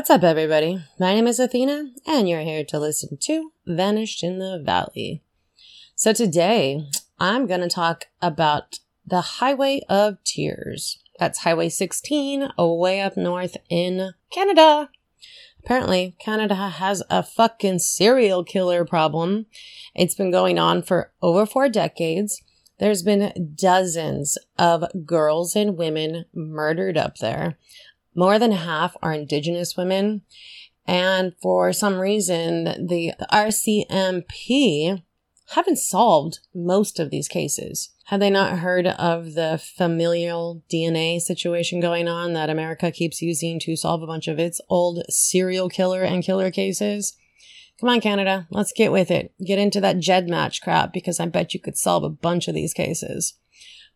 What's up, everybody? My name is Athena, and you're here to listen to Vanished in the Valley. So, today I'm going to talk about the Highway of Tears. That's Highway 16, way up north in Canada. Apparently, Canada has a fucking serial killer problem. It's been going on for over four decades. There's been dozens of girls and women murdered up there. More than half are indigenous women. And for some reason, the RCMP haven't solved most of these cases. Have they not heard of the familial DNA situation going on that America keeps using to solve a bunch of its old serial killer and killer cases? Come on, Canada, let's get with it. Get into that GEDmatch crap because I bet you could solve a bunch of these cases.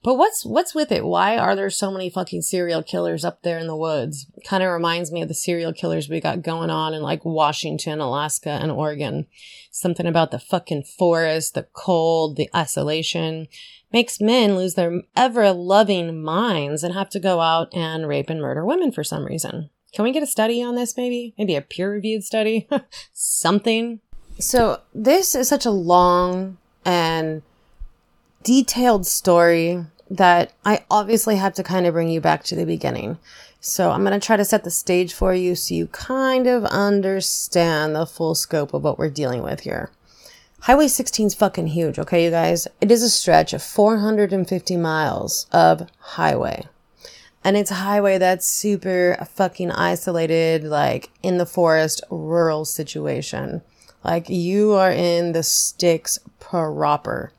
But what's what's with it? Why are there so many fucking serial killers up there in the woods? Kind of reminds me of the serial killers we got going on in like Washington, Alaska, and Oregon. Something about the fucking forest, the cold, the isolation makes men lose their ever loving minds and have to go out and rape and murder women for some reason. Can we get a study on this maybe? Maybe a peer reviewed study? Something. So this is such a long and detailed story that I obviously have to kind of bring you back to the beginning. So I'm going to try to set the stage for you so you kind of understand the full scope of what we're dealing with here. Highway 16 is fucking huge, okay, you guys? It is a stretch of 450 miles of highway. And it's a highway that's super fucking isolated, like in the forest, rural situation. Like you are in the sticks proper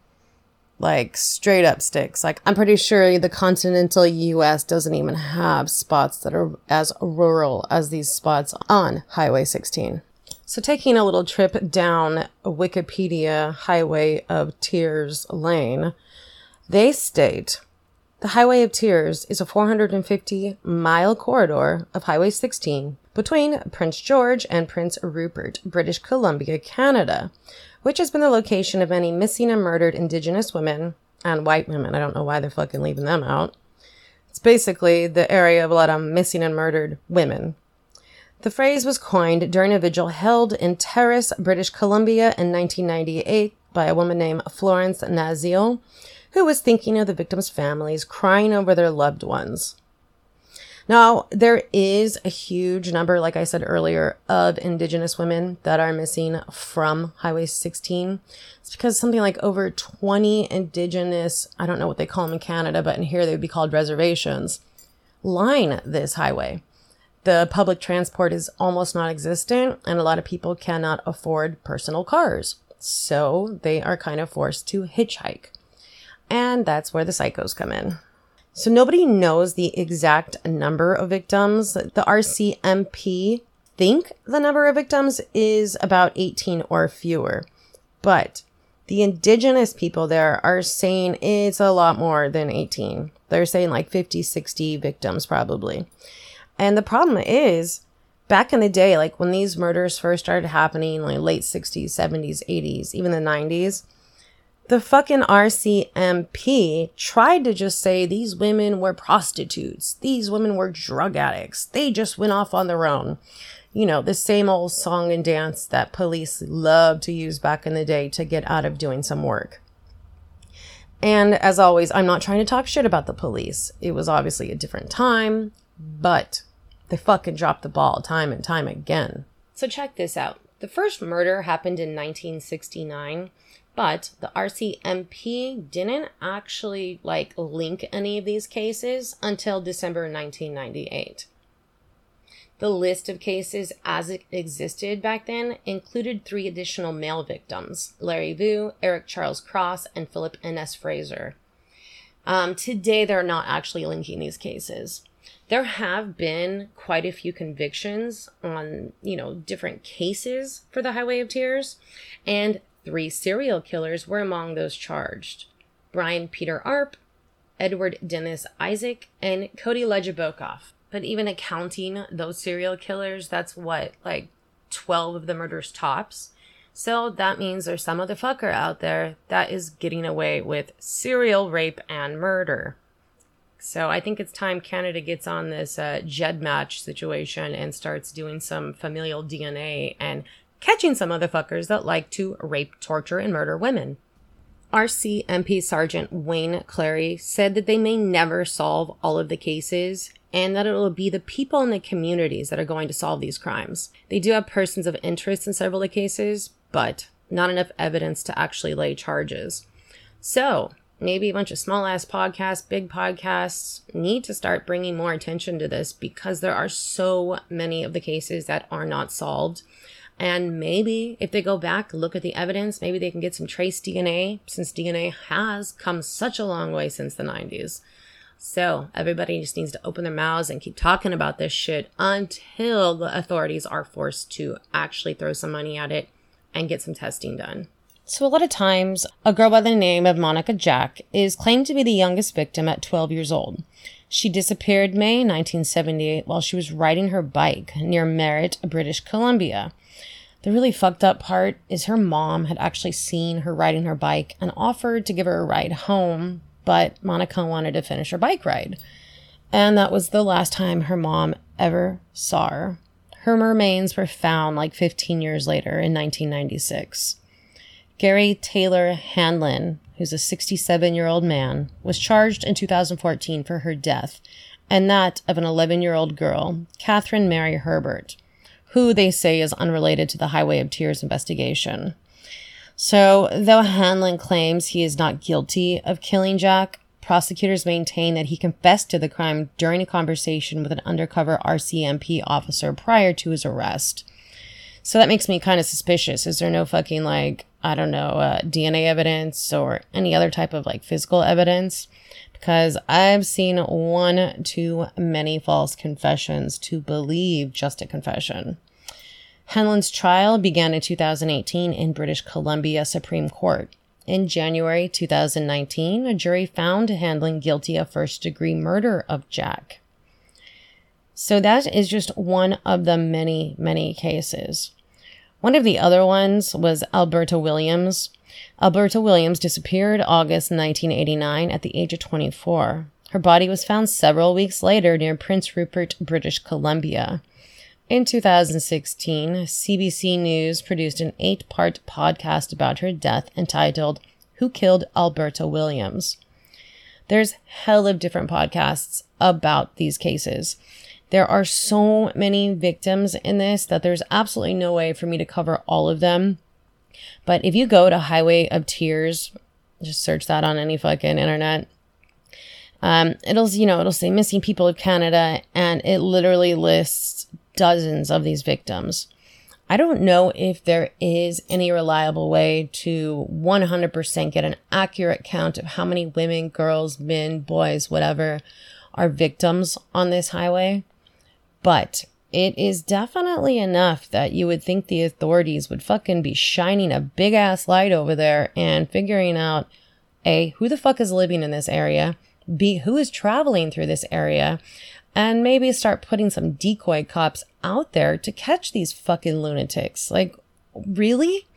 like straight up sticks. Like I'm pretty sure the continental US doesn't even have spots that are as rural as these spots on Highway 16. So taking a little trip down Wikipedia Highway of Tears Lane, they state the Highway of Tears is a 450 mile corridor of Highway 16 between Prince George and Prince Rupert, British Columbia, Canada, which has been the location of many missing and murdered Indigenous women and white women. I don't know why they're fucking leaving them out. It's basically the area of a lot of missing and murdered women. The phrase was coined during a vigil held in Terrace, British Columbia in 1998 by a woman named Florence Naziel, who was thinking of the victims' families crying over their loved ones. Now, there is a huge number, like I said earlier, of Indigenous women that are missing from Highway 16. It's because something like over 20 Indigenous, I don't know what they call them in Canada, but in here they would be called reservations, line this highway. The public transport is almost non existent, and a lot of people cannot afford personal cars. So they are kind of forced to hitchhike. And that's where the psychos come in. So nobody knows the exact number of victims. The RCMP think the number of victims is about 18 or fewer. But the indigenous people there are saying it's a lot more than 18. They're saying like 50, 60 victims probably. And the problem is, back in the day, like when these murders first started happening, like late 60s, 70s, 80s, even the 90s, the fucking RCMP tried to just say these women were prostitutes. These women were drug addicts. They just went off on their own. You know, the same old song and dance that police loved to use back in the day to get out of doing some work. And as always, I'm not trying to talk shit about the police. It was obviously a different time, but they fucking dropped the ball time and time again. So check this out. The first murder happened in 1969 but the RCMP didn't actually like link any of these cases until December 1998. The list of cases as it existed back then included three additional male victims Larry Vu, Eric Charles Cross, and Philip N.S. Fraser. Um, today, they're not actually linking these cases. There have been quite a few convictions on, you know, different cases for the Highway of Tears, and Three serial killers were among those charged Brian Peter Arp, Edward Dennis Isaac, and Cody Legebokoff. But even accounting those serial killers, that's what, like 12 of the murders tops. So that means there's some motherfucker out there that is getting away with serial rape and murder. So I think it's time Canada gets on this uh, GEDmatch situation and starts doing some familial DNA and catching some motherfuckers that like to rape, torture, and murder women. RCMP Sergeant Wayne Clary said that they may never solve all of the cases and that it will be the people in the communities that are going to solve these crimes. They do have persons of interest in several of the cases, but not enough evidence to actually lay charges. So, maybe a bunch of small ass podcasts, big podcasts need to start bringing more attention to this because there are so many of the cases that are not solved. And maybe if they go back, look at the evidence, maybe they can get some trace DNA since DNA has come such a long way since the 90s. So everybody just needs to open their mouths and keep talking about this shit until the authorities are forced to actually throw some money at it and get some testing done. So, a lot of times, a girl by the name of Monica Jack is claimed to be the youngest victim at 12 years old. She disappeared May 1978 while she was riding her bike near Merritt, British Columbia. The really fucked up part is her mom had actually seen her riding her bike and offered to give her a ride home, but Monica wanted to finish her bike ride. And that was the last time her mom ever saw her. Her remains were found like 15 years later in 1996. Garry Taylor Handlen, who's a 67 year old man, was charged in 2014 for her death and that of an 11 year old girl, Catherine Mary Herbert who they say is unrelated to the Highway of Tears investigation. So, though Handlen claims he is not guilty of killing Jack, prosecutors maintain that he confessed to the crime during a conversation with an undercover RCMP officer prior to his arrest. So that makes me kind of suspicious. Is there no fucking, like, I don't know, uh, DNA evidence or any other type of, like, physical evidence? because I've seen one too many false confessions to believe just a confession. Handlen's trial began in 2018 in British Columbia Supreme Court. In January 2019, a jury found Hanlon guilty of first degree murder of Jack. So that is just one of the many, many cases. One of the other ones was Alberta Williams. Alberta Williams disappeared August 1989 at the age of 24. Her body was found several weeks later near Prince Rupert, British Columbia. In 2016, CBC News produced an eight part podcast about her death entitled Who Killed Alberta Williams? There's hell of different podcasts about these cases. There are so many victims in this that there's absolutely no way for me to cover all of them. But if you go to Highway of Tears, just search that on any fucking internet. Um, it'll, you know, it'll say missing people of Canada and it literally lists dozens of these victims. I don't know if there is any reliable way to 100% get an accurate count of how many women, girls, men, boys, whatever, are victims on this highway. But it is definitely enough that you would think the authorities would fucking be shining a big ass light over there and figuring out A, who the fuck is living in this area, B, who is traveling through this area, and maybe start putting some decoy cops out there to catch these fucking lunatics. Like, really?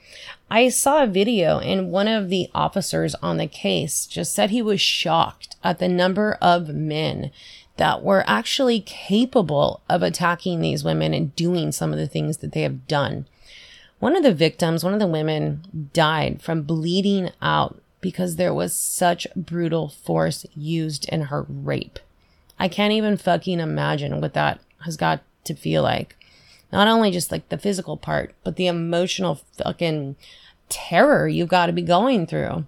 I saw a video and one of the officers on the case just said he was shocked at the number of men that were actually capable of attacking these women and doing some of the things that they have done. One of the victims, one of the women, died from bleeding out because there was such brutal force used in her rape. I can't even fucking imagine what that has got to feel like. Not only just like the physical part, but the emotional fucking terror you've got to be going through.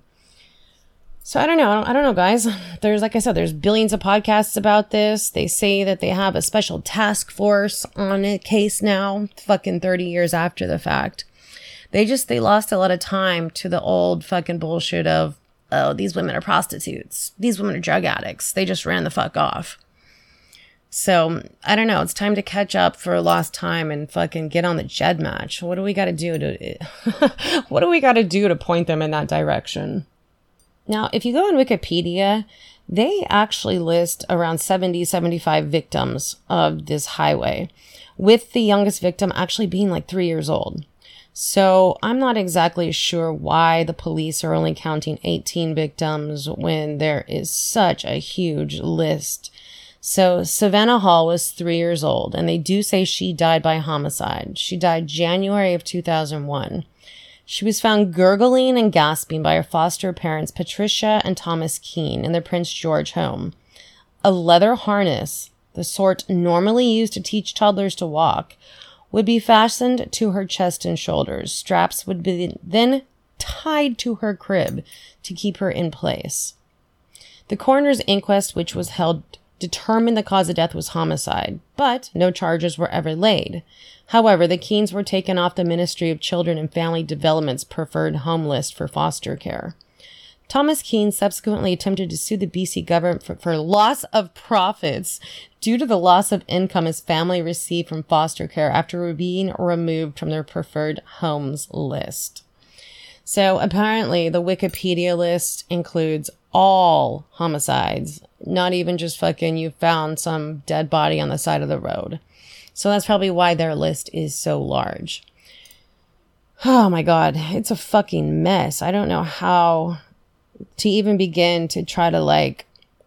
So I don't know. I don't know, guys. There's, like I said, there's billions of podcasts about this. They say that they have a special task force on a case now, fucking 30 years after the fact. They just, they lost a lot of time to the old fucking bullshit of, oh, these women are prostitutes. These women are drug addicts. They just ran the fuck off. So I don't know. It's time to catch up for lost time and fucking get on the GEDmatch. What do we got to do to, what do we got to do to point them in that direction? Now, if you go on Wikipedia, they actually list around 70, 75 victims of this highway, with the youngest victim actually being like three years old. So I'm not exactly sure why the police are only counting 18 victims when there is such a huge list. So Savannah Hall was three years old, and they do say she died by homicide. She died January of 2001. She was found gurgling and gasping by her foster parents, Patricia and Thomas Keene, in their Prince George home. A leather harness, the sort normally used to teach toddlers to walk, would be fastened to her chest and shoulders. Straps would be then tied to her crib to keep her in place. The coroner's inquest, which was held, determined the cause of death was homicide, but no charges were ever laid. However, the Keens were taken off the Ministry of Children and Family Development's preferred home list for foster care. Thomas Keene subsequently attempted to sue the BC government for, for, loss of profits due to the loss of income his family received from foster care after being removed from their preferred homes list. So apparently, the Wikipedia list includes all homicides, not even just fucking you found some dead body on the side of the road. So that's probably why their list is so large. Oh my god, it's a fucking mess. I don't know how to even begin to try to like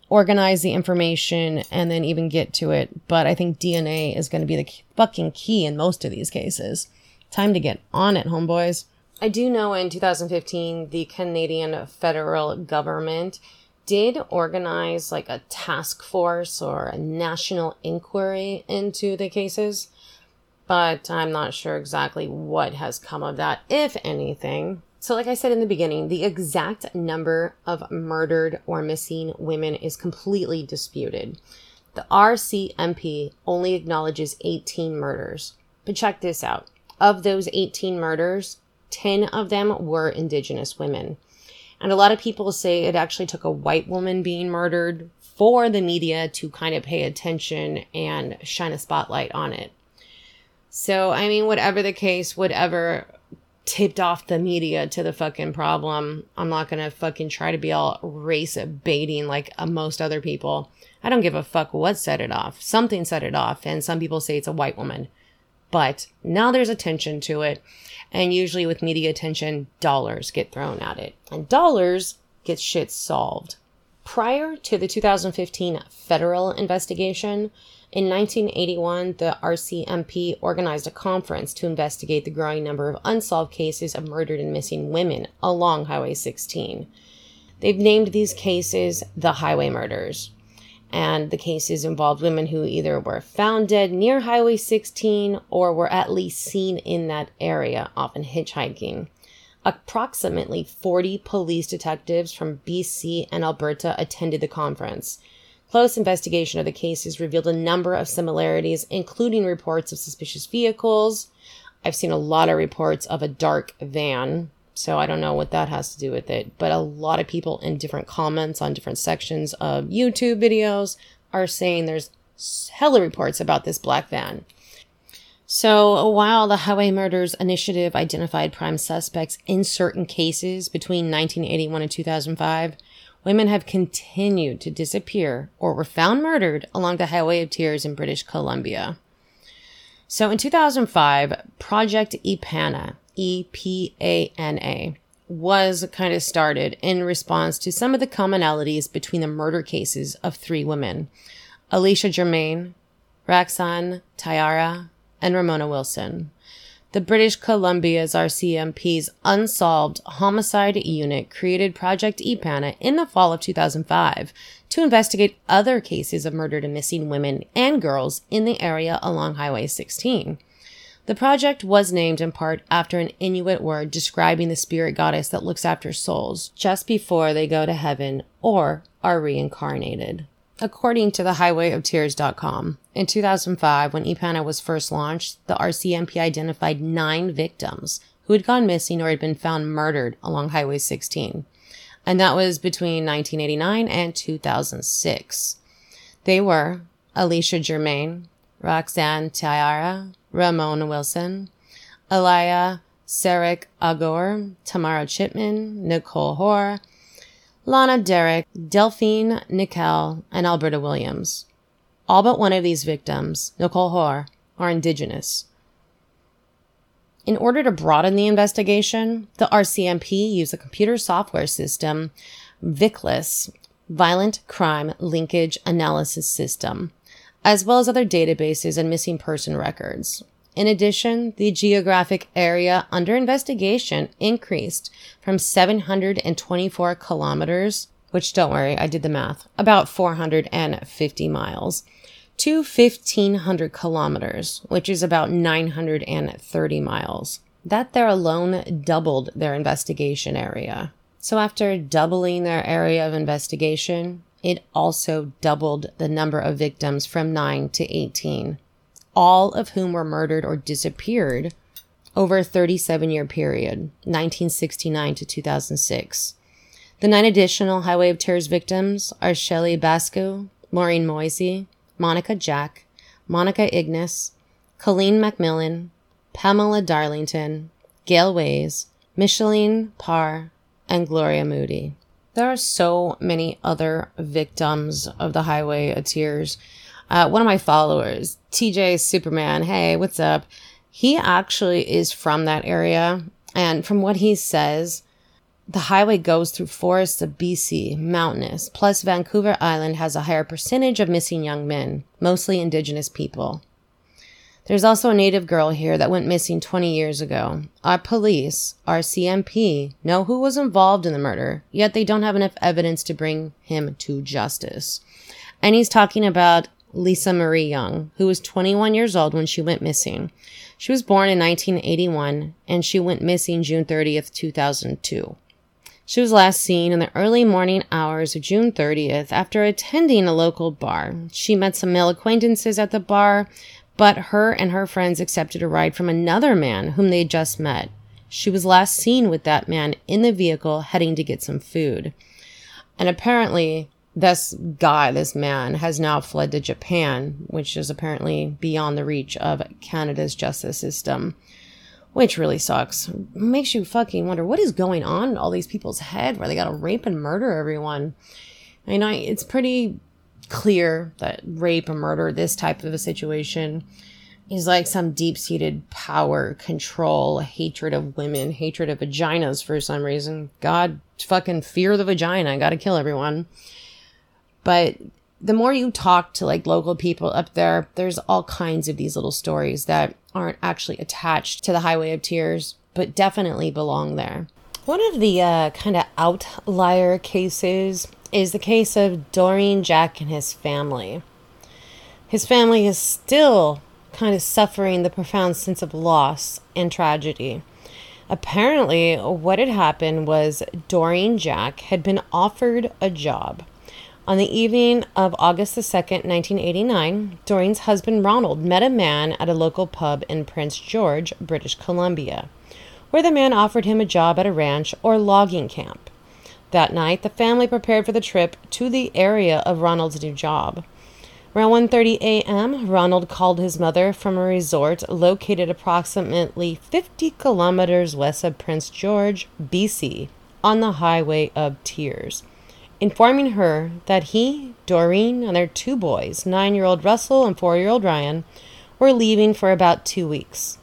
organize the information and then even get to it. But I think DNA is going to be the fucking key in most of these cases. Time to get on it, homeboys. I do know in 2015, the Canadian federal government did organize like a task force or a national inquiry into the cases, but I'm not sure exactly what has come of that, if anything. So, like I said in the beginning, the exact number of murdered or missing women is completely disputed. The RCMP only acknowledges 18 murders. But check this out. Of those 18 murders, 10 of them were Indigenous women. And a lot of people say it actually took a white woman being murdered for the media to kind of pay attention and shine a spotlight on it. So, I mean, whatever the case, whatever tipped off the media to the fucking problem. I'm not gonna fucking try to be all race baiting like uh, most other people. I don't give a fuck what set it off. Something set it off, and some people say it's a white woman. But now there's attention to it, and usually with media attention, dollars get thrown at it. And dollars get shit solved. Prior to the 2015 federal investigation, in 1981, the RCMP organized a conference to investigate the growing number of unsolved cases of murdered and missing women along Highway 16. They've named these cases the highway murders. And the cases involved women who either were found dead near Highway 16 or were at least seen in that area, often hitchhiking. Approximately 40 police detectives from BC and Alberta attended the conference. Close investigation of the cases revealed a number of similarities, including reports of suspicious vehicles. I've seen a lot of reports of a dark van, so I don't know what that has to do with it. But a lot of people in different comments on different sections of YouTube videos are saying there's hella reports about this black van. So, while the Highway Murders Initiative identified prime suspects in certain cases between 1981 and 2005, women have continued to disappear or were found murdered along the Highway of Tears in British Columbia. So in 2005, Project EPANA, E P A N A, was kind of started in response to some of the commonalities between the murder cases of three women Alishia Germaine, Roxanne Thiara, and Ramona Wilson the British Columbia's RCMP's Unsolved Homicide Unit created Project EPANA in the fall of 2005 to investigate other cases of murdered and missing women and girls in the area along Highway 16. The project was named in part after an Inuit word describing the spirit goddess that looks after souls just before they go to heaven or are reincarnated. According to the highwayoftears.com, in 2005, when EPANA was first launched, the RCMP identified nine victims who had gone missing or had been found murdered along Highway 16. And that was between 1989 and 2006. They were Alishia Germaine, Roxanne Thiara, Ramona Wilson, Aielah Saric Auger, Tamara Chipman, Nicole Hoare, Lana Derrick, Delphine Nikal, and Alberta Williams. All but one of these victims, Nicole Hoare, are Indigenous. In order to broaden the investigation, the RCMP used a computer software system, ViCLAS, Violent Crime Linkage Analysis System, as well as other databases and missing person records. In addition, the geographic area under investigation increased from 724 kilometers, which don't worry, I did the math, about 450 miles, to 1500 kilometers, which is about 930 miles. That there alone doubled their investigation area. So after doubling their area of investigation, it also doubled the number of victims from 9 to 18 all of whom were murdered or disappeared over a 37 year period, 1969 to 2006. The nine additional Highway of Tears victims are Shelley Bascu, Maureen Mosie, Monica Jack, Monica Ignas, Colleen MacMillen, Pamela Darlington, Gale Weys, Micheline Parr, and Gloria Moody. There are so many other victims of the Highway of Tears uh, one of my followers, TJ Superman, hey, what's up? He actually is from that area. And from what he says, the highway goes through forests of BC, mountainous, plus Vancouver Island has a higher percentage of missing young men, mostly indigenous people. There's also a native girl here that went missing 20 years ago. Our police, RCMP, know who was involved in the murder, yet they don't have enough evidence to bring him to justice. And he's talking about Lisa Marie Young, who was 21 years old when she went missing. She was born in 1981 and she went missing June 30th, 2002. She was last seen in the early morning hours of June 30th after attending a local bar. She met some male acquaintances at the bar, but her and her friends accepted a ride from another man whom they just met. She was last seen with that man in the vehicle heading to get some food. And apparently, this guy, this man, has now fled to Japan, which is apparently beyond the reach of Canada's justice system, which really sucks. makes you fucking wonder what is going on in all these people's head where they gotta rape and murder everyone. I know it's pretty clear that rape and murder, this type of a situation, is like some deep seated power, control, hatred of women, hatred of vaginas for some reason. God fucking fear the vagina. Gotta kill everyone. But the more you talk to like local people up there, there's all kinds of these little stories that aren't actually attached to the Highway of Tears, but definitely belong there. One of the uh, kind of outlier cases is the case of Doreen Jack and his family. His family is still kind of suffering the profound sense of loss and tragedy. Apparently, what had happened was Doreen Jack had been offered a job on the evening of August the 2nd, 1989, Doreen's husband Ronald met a man at a local pub in Prince George, British Columbia, where the man offered him a job at a ranch or logging camp. That night, the family prepared for the trip to the area of Ronald's new job. Around 1:30 a.m., Ronald called his mother from a resort located approximately 50 kilometers west of Prince George, BC, on the Highway of Tears informing her that he, Doreen, and their two boys, nine year old Russell and four year old Ryan, were leaving for about two weeks.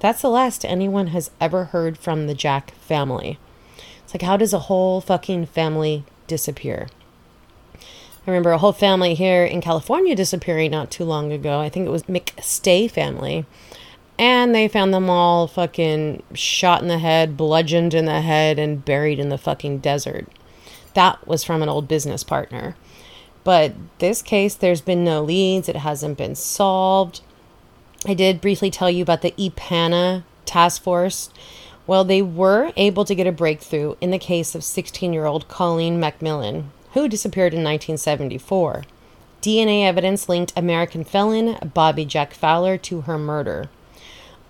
That's the last anyone has ever heard from the Jack family. It's like, how does a whole fucking family disappear? I remember a whole family here in California disappearing not too long ago. I think it was McStay family. And they found them all fucking shot in the head, bludgeoned in the head, and buried in the fucking desert that was from an old business partner. But this case, there's been no leads, it hasn't been solved. I did briefly tell you about the EPANA task force. Well, they were able to get a breakthrough in the case of 16 year old Colleen MacMillen, who disappeared in 1974. DNA evidence linked American felon Bobby Jack Fowler to her murder.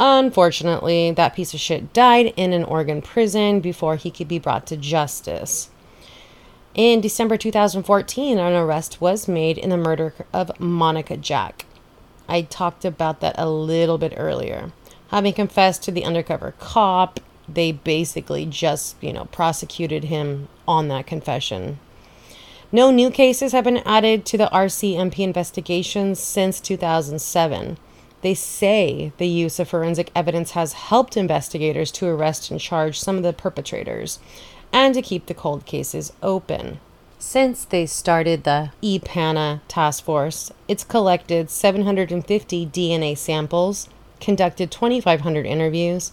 Unfortunately, that piece of shit died in an Oregon prison before he could be brought to justice. In December 2014, an arrest was made in the murder of Monica Jack. I talked about that a little bit earlier. Having confessed to the undercover cop, they basically just, you know, prosecuted him on that confession. No new cases have been added to the RCMP investigations since 2007. They say the use of forensic evidence has helped investigators to arrest and charge some of the perpetrators and to keep the cold cases open. Since they started the EPANA task force, it's collected 750 DNA samples, conducted 2,500 interviews,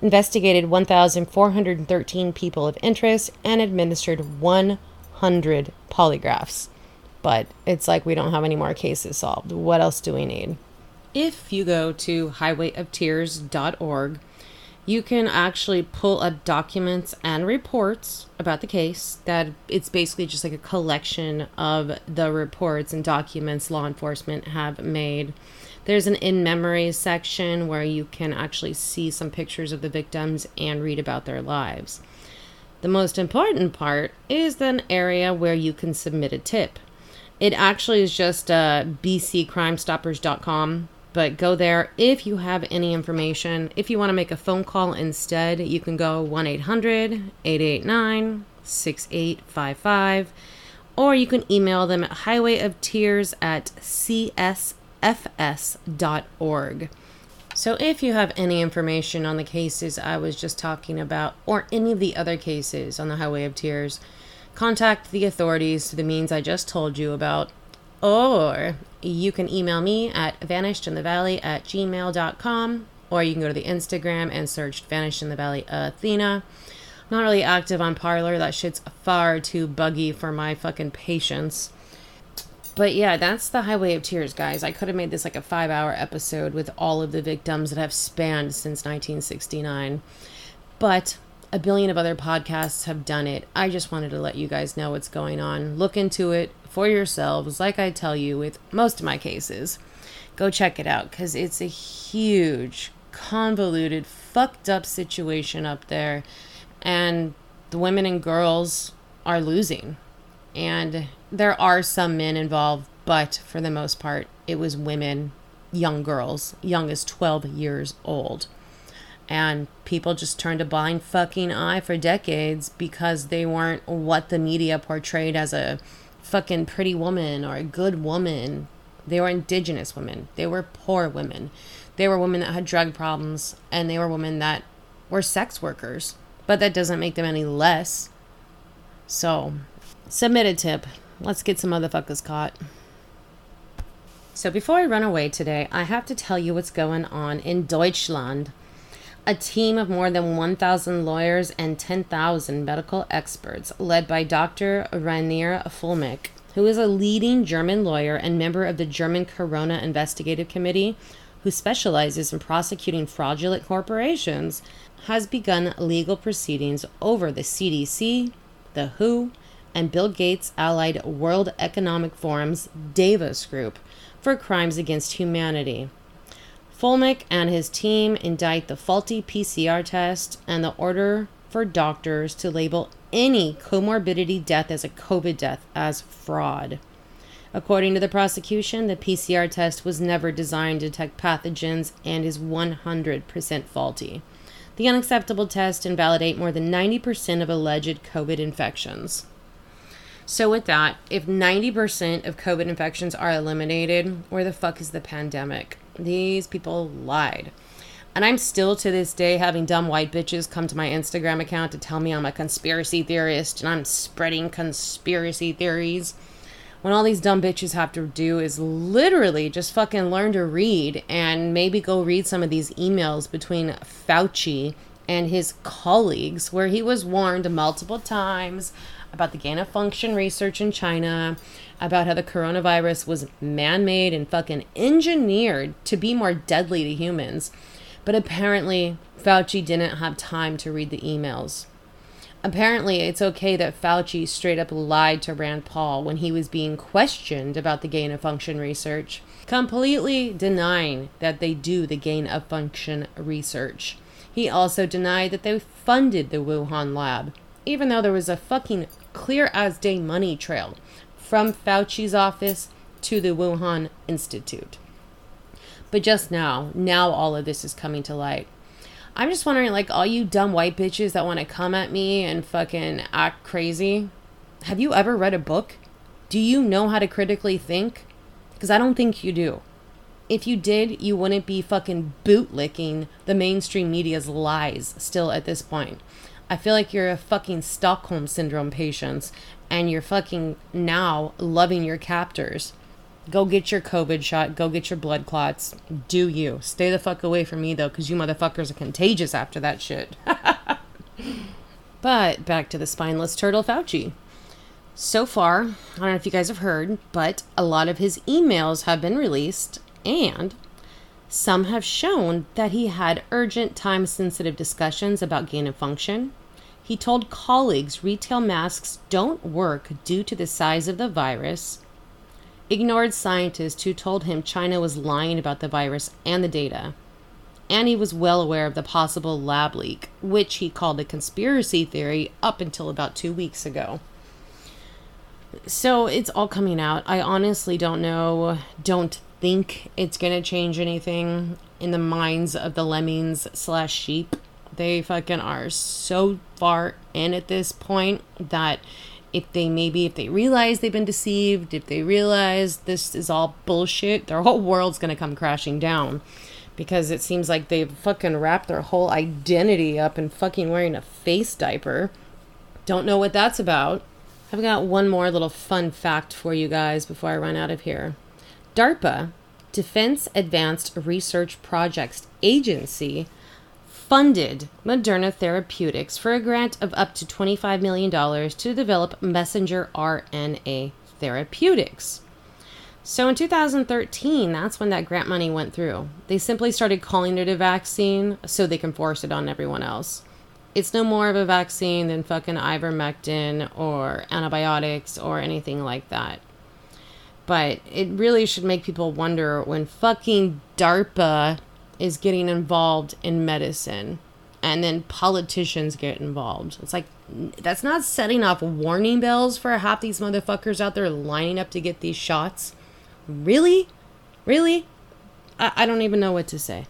investigated 1,413 people of interest, and administered 100 polygraphs. But it's like we don't have any more cases solved. What else do we need? If you go to highwayoftears.org, you can actually pull up documents and reports about the case that it's basically just like a collection of the reports and documents law enforcement have made. There's an in memory section where you can actually see some pictures of the victims and read about their lives. The most important part is an area where you can submit a tip. It actually is just uh, bccrimestoppers.com but go there if you have any information. If you want to make a phone call instead, you can go 1 800 889 6855 or you can email them at highwayoftears at csfs.org. So, if you have any information on the cases I was just talking about, or any of the other cases on the Highway of Tears, contact the authorities through the means I just told you about, or you can email me at vanishedinthevalley at gmail.com, or you can go to the Instagram and search Vanished in the Valley Athena. I'm not really active on Parler. That shit's far too buggy for my fucking patience. But yeah, that's the Highway of Tears, guys. I could have made this like a five hour episode with all of the victims that have spanned since 1969. But a billion of other podcasts have done it. I just wanted to let you guys know what's going on. Look into it, for yourselves, like I tell you with most of my cases. Go check it out because it's a huge, convoluted, fucked up situation up there. And the women and girls are losing. And there are some men involved, but for the most part, it was women, young girls, young as 12 years old. And people just turned a blind fucking eye for decades because they weren't what the media portrayed as a fucking pretty woman or a good woman. They were indigenous women. They were poor women. They were women that had drug problems and they were women that were sex workers. But that doesn't make them any less. So, submit a tip. Let's get some motherfuckers caught. So, before I run away today, I have to tell you what's going on in Deutschland a team of more than 1,000 lawyers and 10,000 medical experts, led by Dr. Reiner Fuellmich, who is a leading German lawyer and member of the German Corona Investigative Committee, who specializes in prosecuting fraudulent corporations, has begun legal proceedings over the CDC, the WHO, and Bill Gates allied World Economic Forum's Davos Group for crimes against humanity. Fuellmich and his team indict the faulty PCR test and the order for doctors to label any comorbidity death as a COVID death as fraud. According to the prosecution, the PCR test was never designed to detect pathogens and is 100% faulty. The unacceptable test invalidate more than 90% of alleged COVID infections. So, with that, if 90% of COVID infections are eliminated, where the fuck is the pandemic? These people lied. And I'm still to this day having dumb white bitches come to my Instagram account to tell me I'm a conspiracy theorist and I'm spreading conspiracy theories. When all these dumb bitches have to do is literally just fucking learn to read and maybe go read some of these emails between Fauci and his colleagues where he was warned multiple times about the gain of function research in China, about how the coronavirus was man made and fucking engineered to be more deadly to humans. But apparently, Fauci didn't have time to read the emails. Apparently, it's okay that Fauci straight up lied to Rand Paul when he was being questioned about the gain of function research, completely denying that they do the gain of function research. He also denied that they funded the Wuhan lab, even though there was a fucking clear as day money trail from Fauci's office to the Wuhan Institute. But just now, now all of this is coming to light. I'm just wondering, like, all you dumb white bitches that want to come at me and fucking act crazy, have you ever read a book? Do you know how to critically think? Because I don't think you do. If you did, you wouldn't be fucking bootlicking the mainstream media's lies still at this point. I feel like you're a fucking Stockholm syndrome patient and you're fucking now loving your captors. Go get your COVID shot. Go get your blood clots. Do you. Stay the fuck away from me, though, because you motherfuckers are contagious after that shit. but back to the spineless turtle Fauci. So far, I don't know if you guys have heard, but a lot of his emails have been released, and some have shown that he had urgent, time sensitive discussions about gain of function. He told colleagues retail masks don't work due to the size of the virus ignored scientists who told him China was lying about the virus and the data. And he was well aware of the possible lab leak, which he called a conspiracy theory up until about two weeks ago. So it's all coming out. I honestly don't know, don't think it's to change anything in the minds of the lemmings slash sheep. They fucking are so far in at this point that if they maybe if they realize they've been deceived, if they realize this is all bullshit, their whole world's gonna come crashing down. Because it seems like they've fucking wrapped their whole identity up in fucking wearing a face diaper. Don't know what that's about. I've got one more little fun fact for you guys before I run out of here. DARPA, Defense Advanced Research Projects Agency, funded Moderna Therapeutics for a grant of up to $25 million to develop messenger RNA therapeutics. So in 2013, that's when that grant money went through. They simply started calling it a vaccine so they can force it on everyone else. It's no more of a vaccine than fucking ivermectin or antibiotics or anything like that. But it really should make people wonder when fucking DARPA is getting involved in medicine and then politicians get involved. It's like that's not setting off warning bells for half these motherfuckers out there lining up to get these shots. Really? Really? I, I don't even know what to say.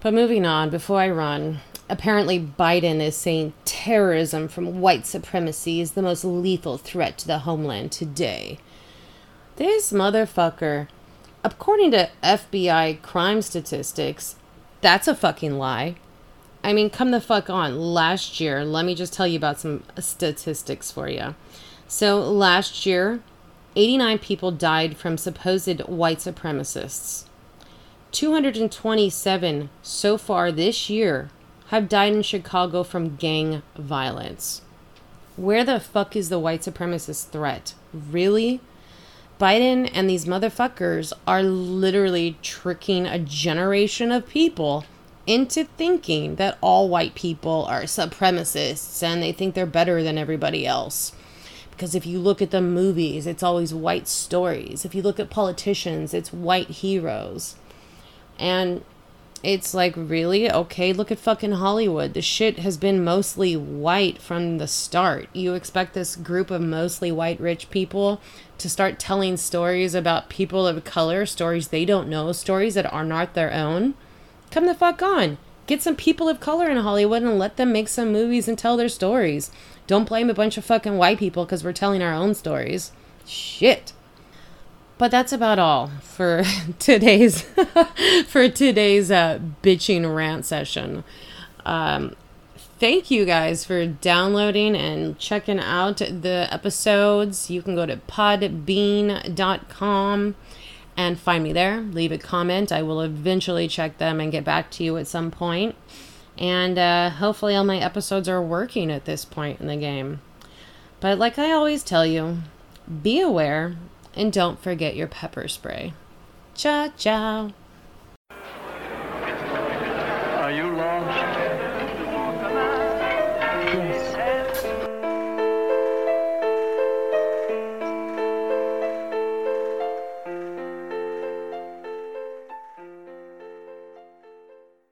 But moving on, before I run, apparently Biden is saying terrorism from white supremacy is the most lethal threat to the homeland today. This motherfucker according to FBI crime statistics, that's a fucking lie. I mean, come the fuck on. Last year, let me just tell you about some statistics for you. So, last year, 89 people died from supposed white supremacists. 227 so far this year have died in Chicago from gang violence. Where the fuck is the white supremacist threat? Really? Biden and these motherfuckers are literally tricking a generation of people into thinking that all white people are supremacists and they think they're better than everybody else. Because if you look at the movies, it's always white stories. If you look at politicians, it's white heroes. And it's like, really? Okay, look at fucking Hollywood. The shit has been mostly white from the start. You expect this group of mostly white rich people to start telling stories about people of color, stories they don't know, stories that are not their own. Come the fuck on. Get some people of color in Hollywood and let them make some movies and tell their stories. Don't blame a bunch of fucking white people because we're telling our own stories. Shit. But that's about all for today's for today's uh, bitching rant session. Um, thank you guys for downloading and checking out the episodes. You can go to podbean.com and find me there. Leave a comment. I will eventually check them and get back to you at some point. And uh, hopefully, all my episodes are working at this point in the game. But like I always tell you, be aware and don't forget your pepper spray. Ciao, ciao.